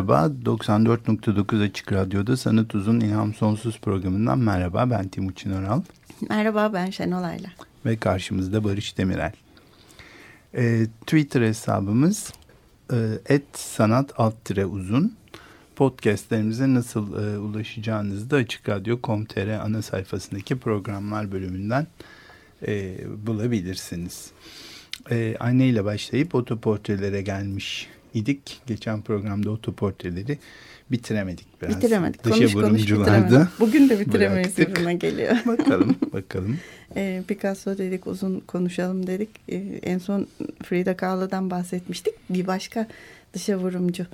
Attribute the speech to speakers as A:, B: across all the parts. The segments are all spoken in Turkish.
A: Merhaba, 94.9 Açık Radyo'da Sanat Uzun İlham Sonsuz programından merhaba. Ben Timuçin Oral.
B: Merhaba, ben Şenol Ayla.
A: Ve karşımızda Barış Demirel. Ee, Twitter hesabımız e, et sanat alt uzun. Podcastlerimize nasıl e, ulaşacağınızı da Açık Radyo.com.tr ana sayfasındaki programlar bölümünden e, bulabilirsiniz. E, anne ile başlayıp otoportrelere gelmiş idik. Geçen programda otoportreleri bitiremedik biraz.
B: Bitiremedik. Dışa konuş konuş bitiremedik. Bugün de bitiremeyiz gibime geliyor.
A: bakalım bakalım.
B: E, Picasso dedik uzun konuşalım dedik. E, en son Frida Kahlo'dan bahsetmiştik. Bir başka dışa vurumcu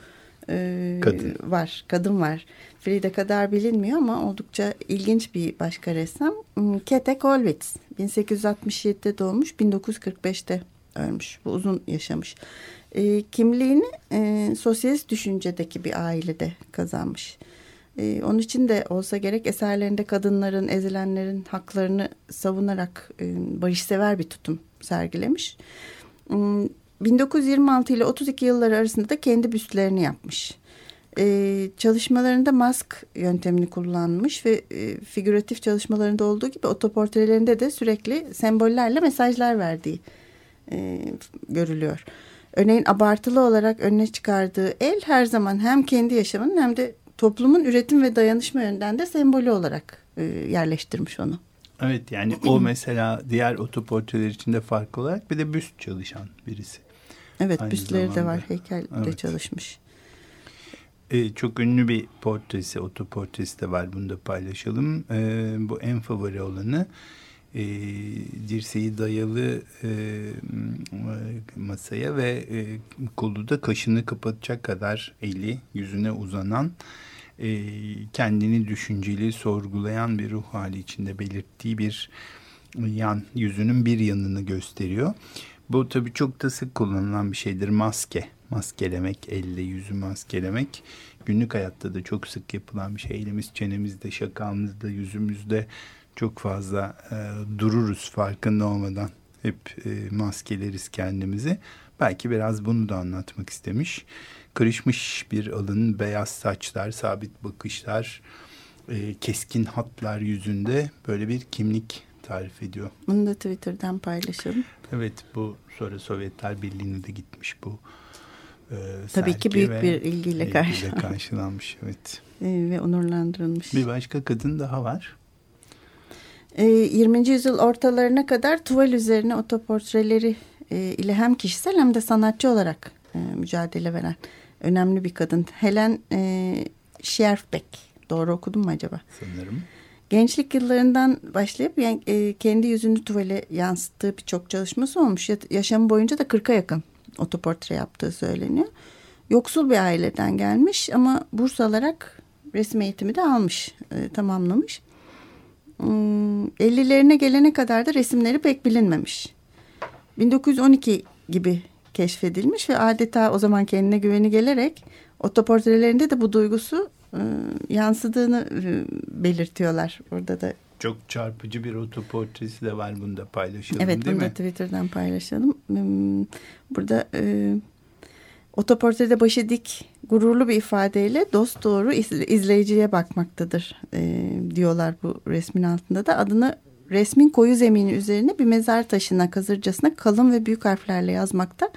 B: e, kadın. var. Kadın var. Frida kadar bilinmiyor ama oldukça ilginç bir başka ressam. Kete Kollwitz. 1867'de doğmuş. 1945'te ölmüş. Bu uzun yaşamış e, kimliğini e, sosyalist düşüncedeki bir ailede kazanmış. E, onun için de olsa gerek eserlerinde kadınların, ezilenlerin haklarını savunarak e, barışsever bir tutum sergilemiş. E, 1926 ile 32 yılları arasında da kendi büstlerini yapmış. Ee, çalışmalarında mask yöntemini kullanmış ve e, figüratif çalışmalarında olduğu gibi otoportrelerinde de sürekli sembollerle mesajlar verdiği e, görülüyor. Örneğin abartılı olarak önüne çıkardığı el her zaman hem kendi yaşamının hem de toplumun üretim ve dayanışma yönden de sembolü olarak e, yerleştirmiş onu.
A: Evet yani o mesela diğer otoportreler içinde farklı olarak bir de büst çalışan birisi.
B: Evet Aynı büstleri zamanda. de var heykel evet. çalışmış.
A: Ee, çok ünlü bir portresi, otoportresi de var bunu da paylaşalım. Ee, bu en favori olanı e, dirseği dayalı e, masaya ve e, kolu da kaşını kapatacak kadar eli yüzüne uzanan e, kendini düşünceli sorgulayan bir ruh hali içinde belirttiği bir yan yüzünün bir yanını gösteriyor. Bu tabii çok da sık kullanılan bir şeydir maske. Maskelemek, elle yüzü maskelemek. Günlük hayatta da çok sık yapılan bir şey. Elimiz çenemizde, şakamızda, yüzümüzde çok fazla e, dururuz farkında olmadan. Hep e, maskeleriz kendimizi. Belki biraz bunu da anlatmak istemiş. Kırışmış bir alın, beyaz saçlar, sabit bakışlar, e, keskin hatlar yüzünde böyle bir kimlik tarif ediyor.
B: Bunu da Twitter'dan paylaşalım.
A: Evet bu sonra Sovyetler Birliği'ne de gitmiş bu
B: e, Tabii ki büyük bir ilgiyle karşılanmış.
A: karşılanmış. Evet.
B: E, ve onurlandırılmış.
A: Bir başka kadın daha var.
B: 20. Ee, yüzyıl ortalarına kadar tuval üzerine otoportreleri e, ile hem kişisel hem de sanatçı olarak e, mücadele veren önemli bir kadın. Helen e, Schierfbeck. Doğru okudum mu acaba?
A: Sanırım.
B: Gençlik yıllarından başlayıp yani, kendi yüzünü tuvale yansıttığı birçok çalışması olmuş. Yaşamı boyunca da 40'a yakın otoportre yaptığı söyleniyor. Yoksul bir aileden gelmiş ama burs alarak resim eğitimi de almış, tamamlamış. 50'lerine hmm, gelene kadar da resimleri pek bilinmemiş. 1912 gibi keşfedilmiş ve adeta o zaman kendine güveni gelerek otoportrelerinde de bu duygusu e, yansıdığını e, belirtiyorlar. Orada da
A: çok çarpıcı bir otoportresi de var bunu da paylaşalım
B: evet,
A: değil
B: mi? Evet bunu da Twitter'dan paylaşalım. Hmm, burada e, otoportrede başı dik gururlu bir ifadeyle dost doğru izleyiciye bakmaktadır e, diyorlar bu resmin altında da. Adını resmin koyu zemini üzerine bir mezar taşına kazırcasına kalın ve büyük harflerle yazmakta.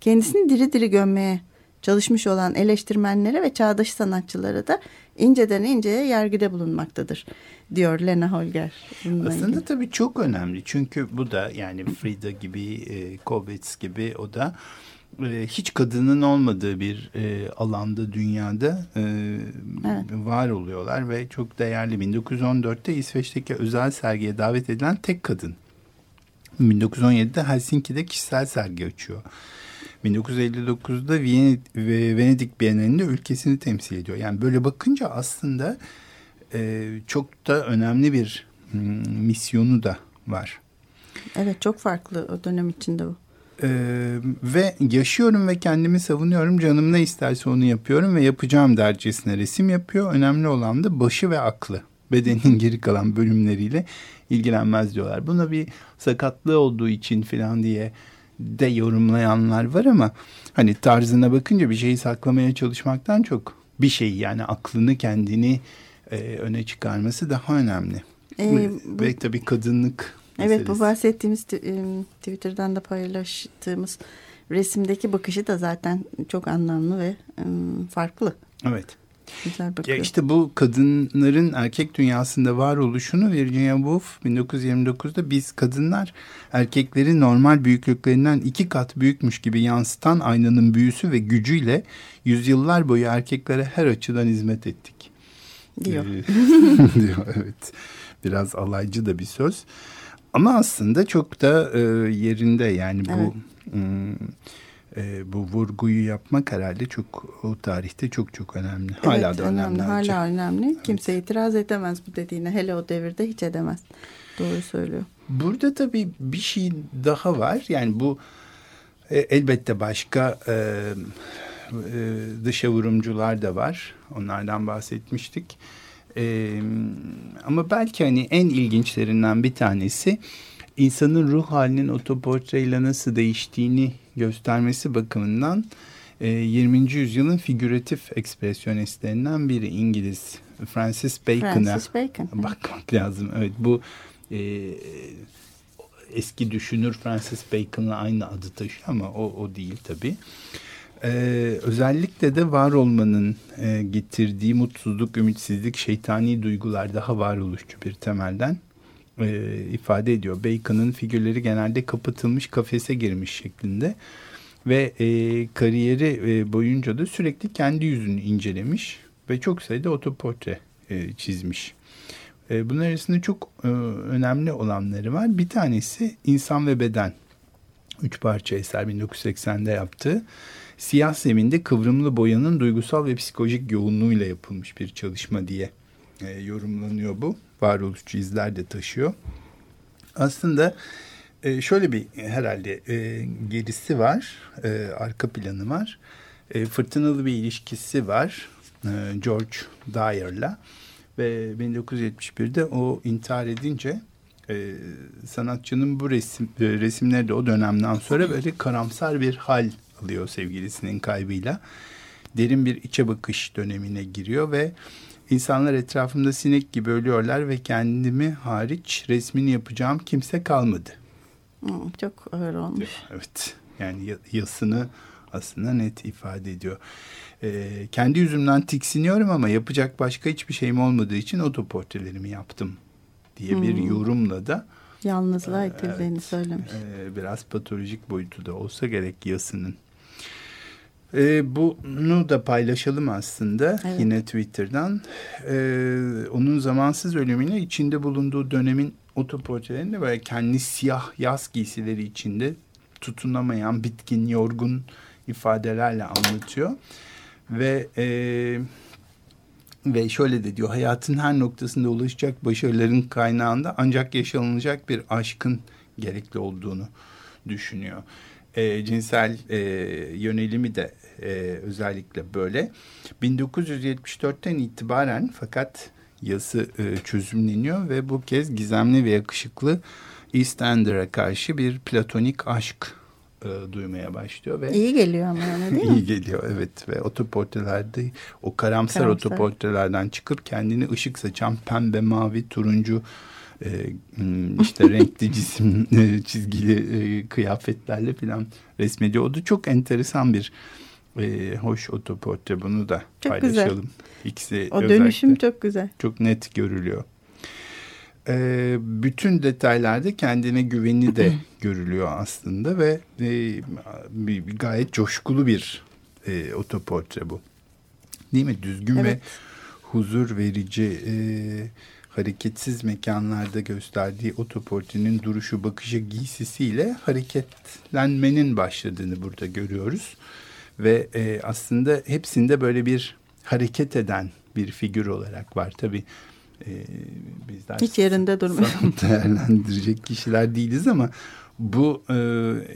B: Kendisini diri diri gömmeye çalışmış olan eleştirmenlere ve çağdaş sanatçılara da inceden inceye yergide bulunmaktadır diyor Lena Holger.
A: Aslında ilgili. tabii çok önemli çünkü bu da yani Frida gibi, e, Kovacs gibi o da e, hiç kadının olmadığı bir e, alanda dünyada e, evet. var oluyorlar ve çok değerli. 1914'te İsveç'teki özel sergiye davet edilen tek kadın 1917'de Helsinki'de kişisel sergi açıyor. 1959'da Venedik Bienalinde ülkesini temsil ediyor. Yani böyle bakınca aslında e, çok da önemli bir hmm, misyonu da var.
B: Evet çok farklı o dönem içinde bu.
A: Ee, ve yaşıyorum ve kendimi savunuyorum. Canım ne isterse onu yapıyorum ve yapacağım dercesine resim yapıyor. Önemli olan da başı ve aklı. Bedenin geri kalan bölümleriyle ilgilenmez diyorlar. Buna bir sakatlığı olduğu için falan diye de yorumlayanlar var ama hani tarzına bakınca bir şeyi saklamaya çalışmaktan çok bir şey yani aklını kendini e, öne çıkarması daha önemli. Ee, bu, ve tabii kadınlık
B: meselesi. Evet bu bahsettiğimiz Twitter'dan da paylaştığımız resimdeki bakışı da zaten çok anlamlı ve farklı.
A: Evet. Güzel bakıyor. Ya işte bu kadınların erkek dünyasında var oluşunu Virginia Woolf 1929'da biz kadınlar erkekleri normal büyüklüklerinden iki kat büyükmüş gibi yansıtan aynanın büyüsü ve gücüyle yüzyıllar boyu erkeklere her açıdan hizmet ettik.
B: Diyor.
A: Ee, diyor evet. Biraz alaycı da bir söz. Ama aslında çok da e, yerinde yani bu evet. e, bu vurguyu yapmak herhalde çok o tarihte çok çok önemli. Hala evet, da önemli. önemli
B: hala önemli. Evet. Kimse itiraz edemez bu dediğine. Hele o devirde hiç edemez. Doğru söylüyor.
A: Burada tabii bir şey daha var. Yani bu e, elbette başka e, e, dışa vurumcular da var. Onlardan bahsetmiştik. E, ama belki hani en ilginçlerinden bir tanesi insanın ruh halinin otoportreyle nasıl değiştiğini göstermesi bakımından e, 20. yüzyılın figüratif ekspresyonistlerinden biri İngiliz Francis Bacon'a Bacon. bakmak lazım. Evet bu e, eski düşünür Francis Bacon'la aynı adı taşıyor ama o, o değil tabii. Ee, özellikle de var olmanın e, getirdiği mutsuzluk, ümitsizlik, şeytani duygular daha varoluşçu bir temelden e, ifade ediyor. Bacon'ın figürleri genelde kapatılmış kafese girmiş şeklinde ve e, kariyeri e, boyunca da sürekli kendi yüzünü incelemiş ve çok sayıda otoportre e, çizmiş. E, bunun arasında çok e, önemli olanları var. Bir tanesi İnsan ve Beden. Üç parça eser 1980'de yaptığı siyah zeminde kıvrımlı boyanın duygusal ve psikolojik yoğunluğuyla yapılmış bir çalışma diye e, yorumlanıyor bu. Varoluşçu izler de taşıyor. Aslında e, şöyle bir herhalde e, gerisi var, e, arka planı var. E, fırtınalı bir ilişkisi var e, George Dyer'la ve 1971'de o intihar edince e, sanatçının bu resim e, resimleri de o dönemden sonra böyle karamsar bir hal alıyor sevgilisinin kaybıyla. Derin bir içe bakış dönemine giriyor ve insanlar etrafımda sinek gibi ölüyorlar ve kendimi hariç resmini yapacağım kimse kalmadı.
B: Hmm, çok ağır olmuş.
A: Evet yani yasını aslında net ifade ediyor. Ee, kendi yüzümden tiksiniyorum ama yapacak başka hiçbir şeyim olmadığı için otoportrelerimi yaptım diye hmm. bir yorumla da
B: yalnızlığa itildiğini evet, söylemiş.
A: E, biraz patolojik boyutu da olsa gerek yasının. E, bunu da paylaşalım aslında evet. yine Twitter'dan. E, onun zamansız ölümüne içinde bulunduğu dönemin otoportrelerinde böyle kendi siyah yaz giysileri içinde tutunamayan, bitkin, yorgun ifadelerle anlatıyor. Ve e, ve şöyle de diyor hayatın her noktasında ulaşacak başarıların kaynağında ancak yaşanılacak bir aşkın gerekli olduğunu düşünüyor. E, cinsel e, yönelimi de e, özellikle böyle. 1974'ten itibaren fakat yazı e, çözümleniyor ve bu kez gizemli ve yakışıklı Eastender'a karşı bir platonik aşk e, duymaya başlıyor ve
B: iyi geliyor ama öyle değil
A: mi? iyi geliyor evet ve otoportrelerde o karamsar, karamsar otoportrelerden çıkıp kendini ışık saçan pembe, mavi, turuncu e, hmm, işte renkli cisim e, çizgili e, kıyafetlerle falan resmediyor. O da çok enteresan bir e, hoş otoportre bunu da çok paylaşalım. Güzel.
B: İkisi o dönüşüm çok güzel.
A: Çok net görülüyor e, bütün detaylarda kendine güveni de görülüyor aslında ve e, bir, bir gayet coşkulu bir e, otoportre bu. Değil mi? Düzgün evet. ve huzur verici, e, hareketsiz mekanlarda gösterdiği otoportinin duruşu, bakışı, giysisiyle hareketlenmenin başladığını burada görüyoruz. Ve e, aslında hepsinde böyle bir hareket eden bir figür olarak var. Tabii e, bizler
B: hiç yerinde durmuyor.
A: değerlendirecek kişiler değiliz ama bu e,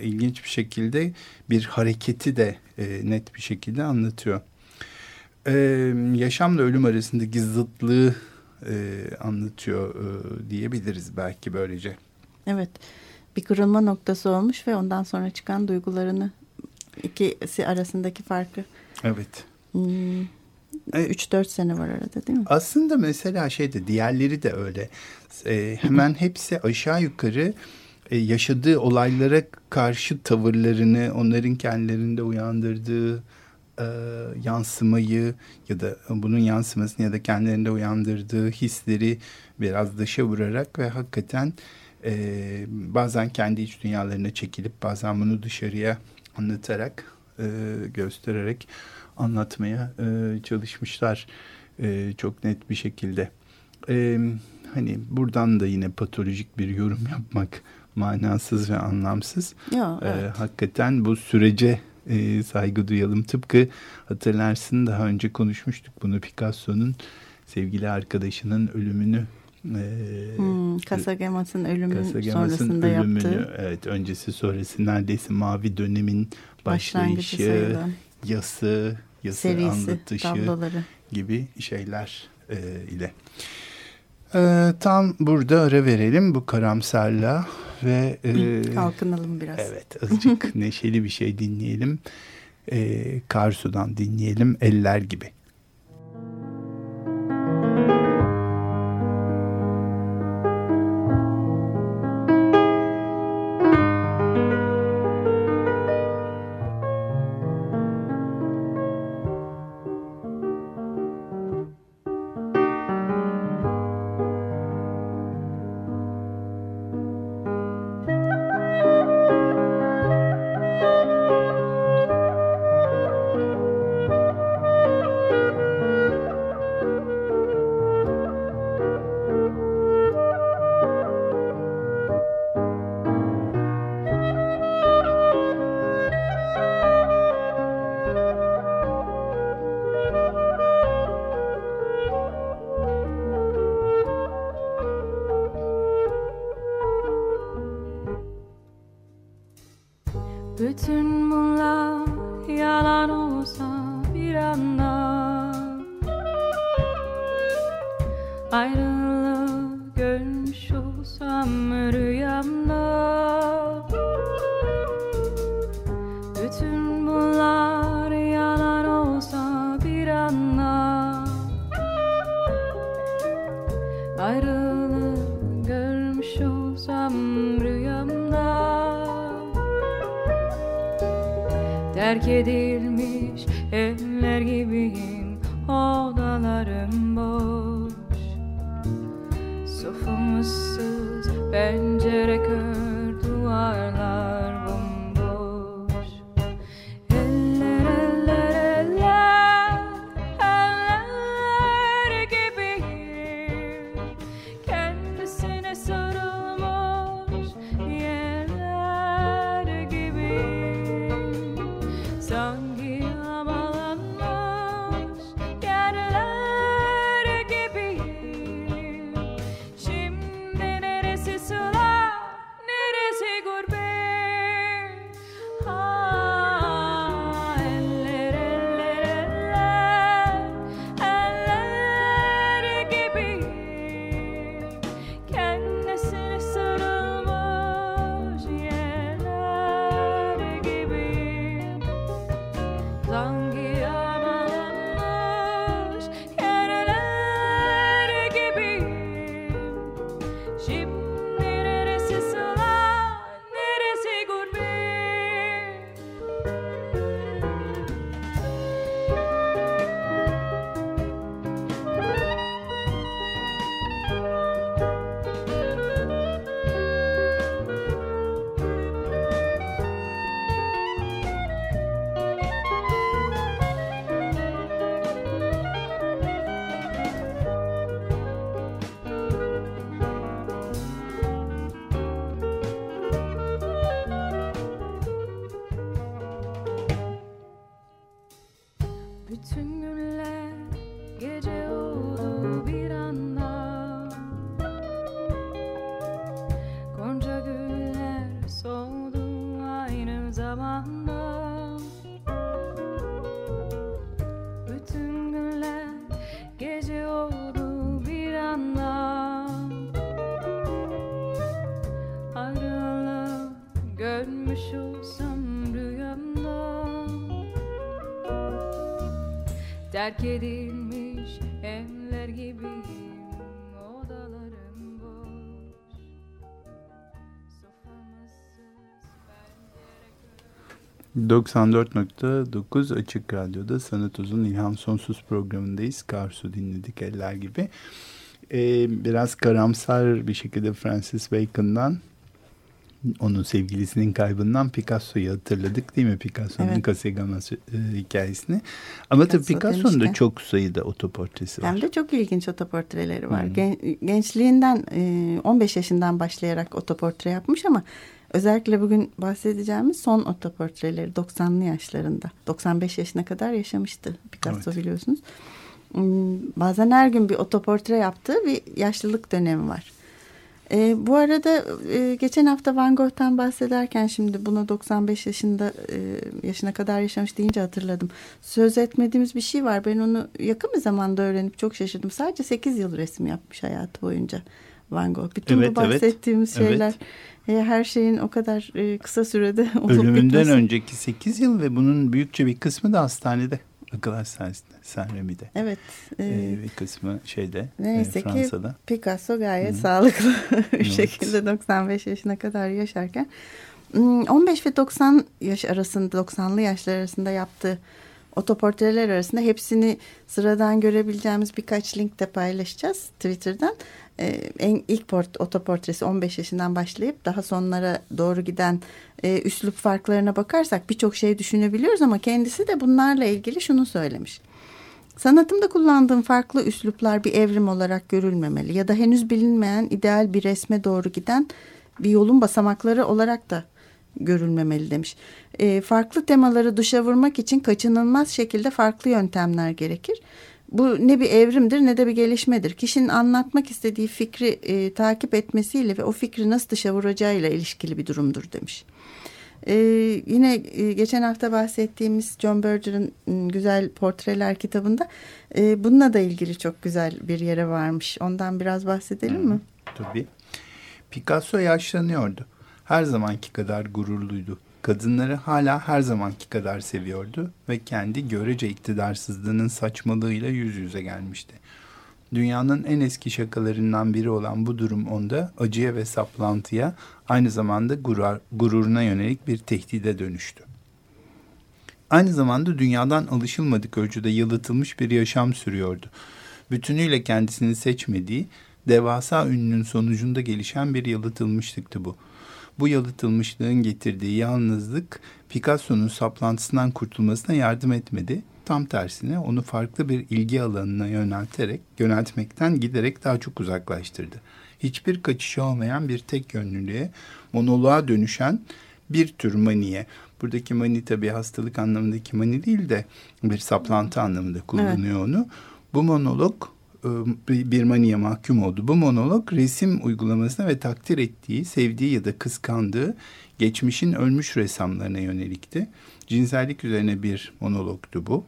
A: ilginç bir şekilde bir hareketi de e, net bir şekilde anlatıyor. E, yaşamla ölüm arasındaki zıtlığı e, anlatıyor e, diyebiliriz belki böylece.
B: Evet bir kırılma noktası olmuş ve ondan sonra çıkan duygularını ikisi arasındaki farkı.
A: Evet.
B: Hmm, 3-4 sene var arada değil mi?
A: Aslında mesela şeyde diğerleri de öyle. E, hemen hepsi aşağı yukarı e, yaşadığı olaylara karşı tavırlarını, onların kendilerinde uyandırdığı e, yansımayı ya da bunun yansımasını ya da kendilerinde uyandırdığı hisleri biraz dışa vurarak ve hakikaten e, bazen kendi iç dünyalarına çekilip bazen bunu dışarıya anlatarak, e, göstererek anlatmaya e, çalışmışlar e, çok net bir şekilde. E, hani buradan da yine patolojik bir yorum yapmak manasız ve anlamsız.
B: Yo, evet.
A: e, hakikaten bu sürece e, saygı duyalım. Tıpkı hatırlarsın daha önce konuşmuştuk bunu Picasso'nun sevgili arkadaşının ölümünü
B: e, hmm, Kasagemas'ın ölümü sonrasında ölümünü, yaptığı.
A: Evet öncesi sonrası neredeyse mavi dönemin başlayışı, yası, yası Serisi, anlatışı tabloları. gibi şeyler e, ile. E, tam burada ara verelim bu karamsarla ve
B: e, kalkınalım biraz.
A: Evet azıcık neşeli bir şey dinleyelim. E, Karsu'dan dinleyelim eller gibi.
C: song. Görmüş olsam rüyamda Terk edilmiş evler gibiyim Odalarım boş Soframızsız pencere
A: 94.9 Açık Radyo'da Sanat Uzun İlham Sonsuz programındayız. Karsu dinledik eller gibi. Ee, biraz karamsar bir şekilde Francis Bacon'dan onun sevgilisinin kaybından Picasso'yu hatırladık değil mi? Picasso'nun
B: Evet.
A: Kasegama e, hikayesini. Ama tabii
B: Picasso
A: Picasso'nun da çok sayıda otoportresi var.
B: Hem de çok ilginç otoportreleri var. Gen- gençliğinden e, 15 yaşından başlayarak otoportre yapmış ama özellikle bugün bahsedeceğimiz son otoportreleri 90'lı yaşlarında. 95 yaşına kadar yaşamıştı Picasso
A: Evet.
B: biliyorsunuz. Hmm, Bazen her gün bir otoportre yaptığı bir yaşlılık dönemi var. E, bu arada e, geçen hafta Van Gogh'tan bahsederken şimdi bunu 95 yaşında e, yaşına kadar yaşamış deyince hatırladım. Söz etmediğimiz bir şey var. Ben onu yakın bir zamanda öğrenip çok şaşırdım. Sadece 8 yıl resim yapmış hayatı boyunca Van Gogh. Bütün
A: Evet,
B: bu
A: evet.
B: bahsettiğimiz
A: Evet.
B: şeyler e, her şeyin o kadar e, kısa sürede olup
A: Ölümünden
B: bitmesi.
A: önceki 8 yıl ve bunun büyükçe bir kısmı da hastanede. Saint Rémy'de.
B: Evet. e,
A: Ee, bir kısmı şeyde, e,
B: Neyse ki
A: Fransa'da.
B: Picasso gayet
A: Hı.
B: sağlıklı bir
A: Evet.
B: şekilde 95 yaşına kadar yaşarken hmm, 15 ve 90 yaş arasında 90'lı yaşlar arasında yaptığı otoportreler arasında hepsini sıradan görebileceğimiz birkaç link de paylaşacağız Twitter'dan. Ee, en ilk port, otoportresi 15 yaşından başlayıp daha sonlara doğru giden e, üslup farklarına bakarsak birçok şey düşünebiliyoruz ama kendisi de bunlarla ilgili şunu söylemiş. Sanatımda kullandığım farklı üsluplar bir evrim olarak görülmemeli ya da henüz bilinmeyen ideal bir resme doğru giden bir yolun basamakları olarak da görülmemeli demiş. E, farklı temaları dışa vurmak için kaçınılmaz şekilde farklı yöntemler gerekir. Bu ne bir evrimdir ne de bir gelişmedir. Kişinin anlatmak istediği fikri e, takip etmesiyle ve o fikri nasıl dışa vuracağıyla ilişkili bir durumdur demiş. Ee, yine e, geçen hafta bahsettiğimiz John Berger'ın m, güzel portreler kitabında e, bununla da ilgili çok güzel bir yere varmış. Ondan biraz bahsedelim mi?
A: Tabii. Picasso yaşlanıyordu. Her zamanki kadar gururluydu. Kadınları hala her zamanki kadar seviyordu ve kendi görece iktidarsızlığının saçmalığıyla yüz yüze gelmişti. Dünyanın en eski şakalarından biri olan bu durum onda acıya ve saplantıya aynı zamanda gurur, gururuna yönelik bir tehdide dönüştü. Aynı zamanda dünyadan alışılmadık ölçüde yalıtılmış bir yaşam sürüyordu. Bütünüyle kendisini seçmediği, devasa ününün sonucunda gelişen bir yalıtılmışlıktı bu. Bu yalıtılmışlığın getirdiği yalnızlık Picasso'nun saplantısından kurtulmasına yardım etmedi. Tam tersine onu farklı bir ilgi alanına yönelterek, yöneltmekten giderek daha çok uzaklaştırdı. Hiçbir kaçışı olmayan bir tek yönlülüğe, monoloğa dönüşen bir tür maniye. Buradaki mani tabii hastalık anlamındaki mani değil de bir saplantı anlamında kullanıyor onu. Bu monolog e, bir bir maniye mahkum oldu. Bu monolog resim uygulamasına ve takdir ettiği, sevdiği ya da kıskandığı geçmişin ölmüş ressamlarına yönelikti. Cinsellik üzerine bir monologtu bu.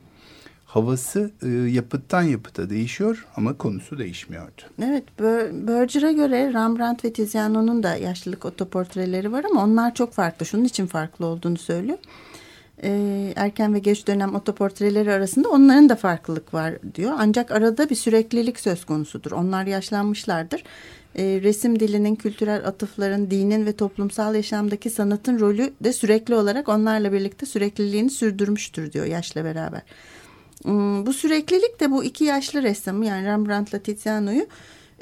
A: Havası e, yapıttan yapıta değişiyor ama konusu değişmiyordu.
B: Evet, Berger'a göre Rembrandt ve Tiziano'nun da yaşlılık otoportreleri var ama onlar çok farklı. Şunun için farklı olduğunu söylüyor. Ee, erken ve geç dönem otoportreleri arasında onların da farklılık var diyor. Ancak arada bir süreklilik söz konusudur. Onlar yaşlanmışlardır. Ee, resim dilinin, kültürel atıfların, dinin ve toplumsal yaşamdaki sanatın rolü de sürekli olarak onlarla birlikte sürekliliğini sürdürmüştür diyor yaşla beraber. Hmm, Bu süreklilik de bu iki yaşlı ressamı yani Rembrandt'la Tiziano'yu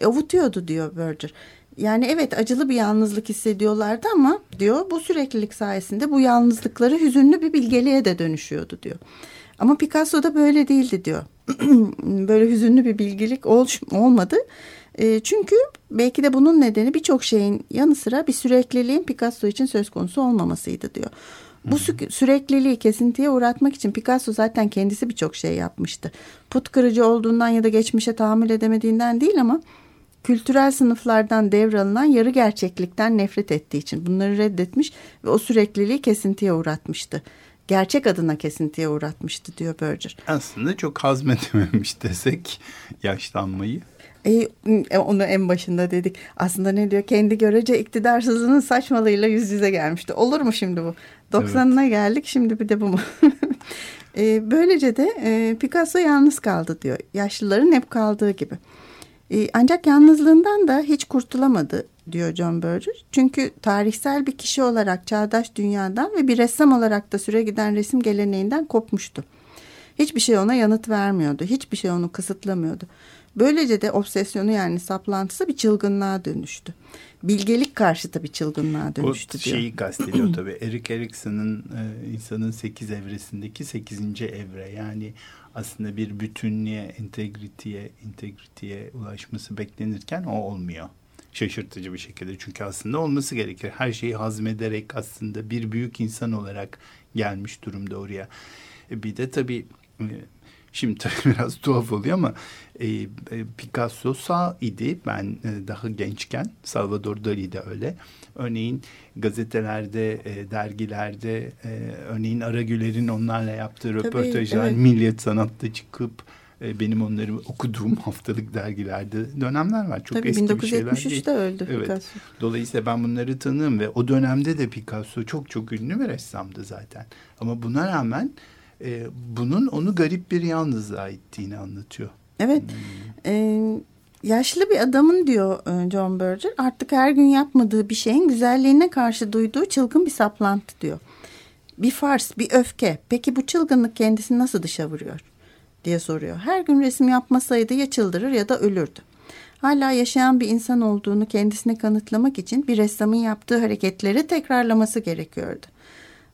B: avutuyordu diyor Berger. Yani evet acılı bir yalnızlık hissediyorlardı ama diyor bu süreklilik sayesinde bu yalnızlıkları hüzünlü bir bilgeliğe de dönüşüyordu diyor. Ama Picasso da böyle değildi diyor. böyle hüzünlü bir bilgelik ol, olmadı. E, çünkü belki de bunun nedeni birçok şeyin yanı sıra bir sürekliliğin Picasso için söz konusu olmamasıydı diyor. Bu sü- sürekliliği kesintiye uğratmak için Picasso zaten kendisi birçok şey yapmıştı. Put kırıcı olduğundan ya da geçmişe tahammül edemediğinden değil ama kültürel sınıflardan devralınan yarı gerçeklikten nefret ettiği için bunları reddetmiş ve o sürekliliği kesintiye uğratmıştı. Gerçek adına kesintiye uğratmıştı diyor Berger.
A: Aslında çok hazmedememiş desek yaşlanmayı.
B: E, onu en başında dedik. Aslında ne diyor? Kendi görece iktidarsızlığının saçmalığıyla yüz yüze gelmişti. Olur mu şimdi bu? 90'ına evet. geldik şimdi bir de bu mu? e, böylece de e, Picasso yalnız kaldı diyor. Yaşlıların hep kaldığı gibi. E, ancak yalnızlığından da hiç kurtulamadı diyor John Berger. Çünkü tarihsel bir kişi olarak çağdaş dünyadan ve bir ressam olarak da süre giden resim geleneğinden kopmuştu. Hiçbir şey ona yanıt vermiyordu. Hiçbir şey onu kısıtlamıyordu. Böylece de obsesyonu yani saplantısı bir çılgınlığa dönüştü. Bilgelik karşıtı bir çılgınlığa dönüştü
A: o diyor. şeyi kastediyor tabii. Erik Erikson'un e, insanın sekiz evresindeki sekizinci evre. Yani aslında bir bütünlüğe, integriteye, integriteye ulaşması beklenirken o olmuyor. Şaşırtıcı bir şekilde. Çünkü aslında olması gerekir. Her şeyi hazmederek aslında bir büyük insan olarak gelmiş durumda oraya. E, bir de tabii e, Şimdi tabii biraz tuhaf oluyor ama e, e, Picasso sağ idi. Ben e, daha gençken Salvador Dali de öyle. Örneğin gazetelerde, e, dergilerde, e, örneğin Aragüler'in onlarla yaptığı tabii, röportajlar, evet. Milliyet Sanat'ta çıkıp e, benim onları okuduğum haftalık dergilerde dönemler var. Çok
B: Tabii,
A: eski
B: 1973'te
A: bir şeyler
B: öldü
A: evet.
B: Picasso.
A: Dolayısıyla ben bunları tanığım ve o dönemde de Picasso çok çok ünlü bir ressamdı zaten. Ama buna rağmen e, bunun onu garip bir yalnızlığa ittiğini anlatıyor.
B: Evet. Hmm. E, yaşlı bir adamın diyor e, John Berger artık her gün yapmadığı bir şeyin güzelliğine karşı duyduğu çılgın bir saplantı diyor. Bir fars, bir öfke. Peki bu çılgınlık kendisini nasıl dışa vuruyor? diye soruyor. Her gün resim yapmasaydı ya çıldırır ya da ölürdü. Hala yaşayan bir insan olduğunu kendisine kanıtlamak için bir ressamın yaptığı hareketleri tekrarlaması gerekiyordu.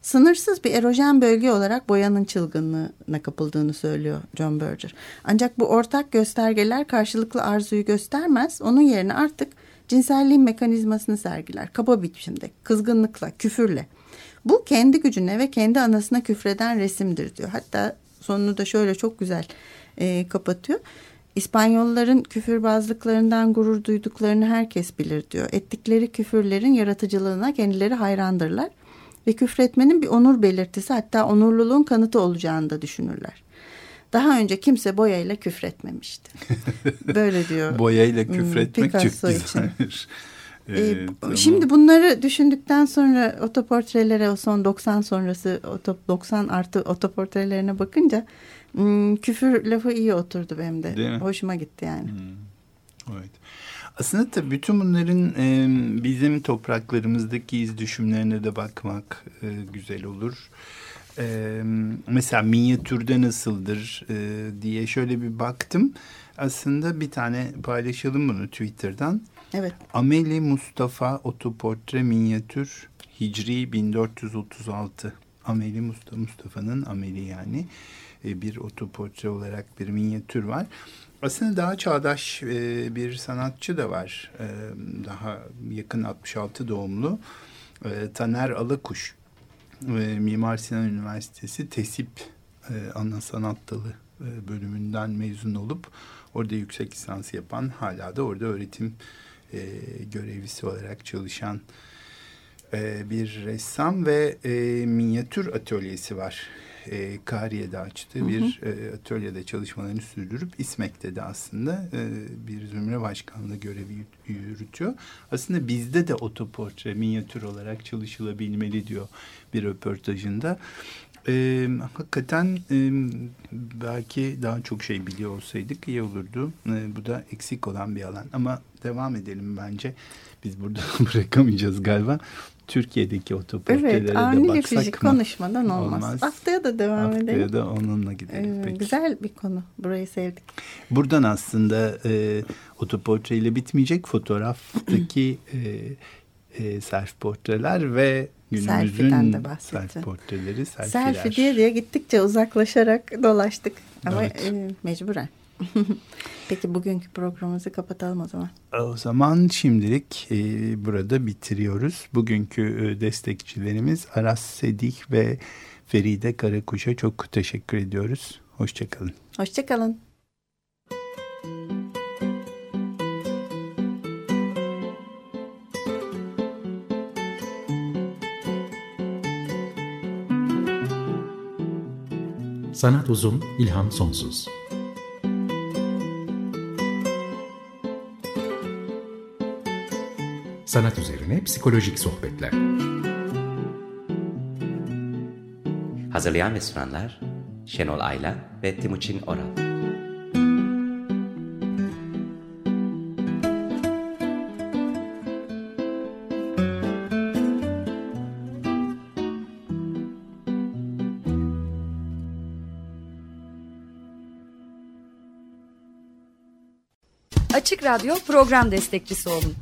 B: Sınırsız bir erojen bölge olarak boyanın çılgınlığına kapıldığını söylüyor John Berger. Ancak bu ortak göstergeler karşılıklı arzuyu göstermez. Onun yerine artık cinselliğin mekanizmasını sergiler. Kaba biçimde, kızgınlıkla, küfürle. Bu kendi gücüne ve kendi anasına küfreden resimdir diyor. Hatta sonunu da şöyle çok güzel e, kapatıyor. İspanyolların küfürbazlıklarından gurur duyduklarını herkes bilir diyor. Ettikleri küfürlerin yaratıcılığına kendileri hayrandırlar ve küfretmenin bir onur belirtisi hatta onurluluğun kanıtı olacağını da düşünürler. Daha önce kimse boyayla küfretmemişti. Böyle diyor.
A: boyayla hmm, küfretmek Picasso çok güzel.
B: Ee, tamam. Şimdi bunları düşündükten sonra otoportrelere o son 90 sonrası 90 artı otoportrelerine bakınca hmm, küfür lafı iyi oturdu benim de. Hoşuma gitti yani.
A: Hmm. Evet. Aslında tabii bütün bunların e, bizim topraklarımızdaki iz düşümlerine de bakmak e, güzel olur. E, mesela minyatürde nasıldır e, diye şöyle bir baktım. Aslında bir tane paylaşalım bunu Twitter'dan.
B: Evet.
A: Ameli Mustafa otoportre minyatür Hicri 1436. Ameli Mustafa Mustafa'nın Ameli yani bir otoportre olarak bir minyatür var. Aslında daha çağdaş e, bir sanatçı da var. E, daha yakın 66 doğumlu. Taner Alakuş. Mimar Sinan Üniversitesi TESİP ana sanat dalı bölümünden mezun olup orada yüksek lisans yapan hala da orada öğretim görevlisi olarak çalışan bir ressam ve minyatür atölyesi var e, Kariye'de açtığı hı hı. bir e, atölyede çalışmalarını sürdürüp İSMEK'te de aslında e, bir zümre başkanlığı görevi yürütüyor. Aslında bizde de otoportre minyatür olarak çalışılabilmeli diyor bir röportajında. E, hakikaten e, belki daha çok şey biliyor olsaydık iyi olurdu. E, bu da eksik olan bir alan ama devam edelim bence. Biz burada bırakamayacağız galiba. Türkiye'deki otoportrelere evet, de baksak fizik
B: konuşmadan olmaz. olmaz. Haftaya da devam
A: Haftaya
B: edelim.
A: Haftaya da onunla gidelim. Ee,
B: Peki. Güzel bir konu. Burayı sevdik.
A: Buradan aslında e, otoportreyle bitmeyecek fotoğraftaki e, e, self portreler ve günümüzün self portreleri, selfieler.
B: Selfie diye diye gittikçe uzaklaşarak dolaştık. Ama evet. e, mecburen. Peki bugünkü programımızı kapatalım o zaman.
A: O zaman şimdilik e, burada bitiriyoruz. Bugünkü e, destekçilerimiz Aras Sedik ve Feride Karakuş'a çok teşekkür ediyoruz. Hoşçakalın.
B: Hoşçakalın.
D: Sanat uzun, ilham sonsuz. Sanat üzerine psikolojik sohbetler.
E: Hazırlayan ve sunanlar Şenol Ayla ve Timuçin Oral.
F: Açık Radyo program destekçisi olun.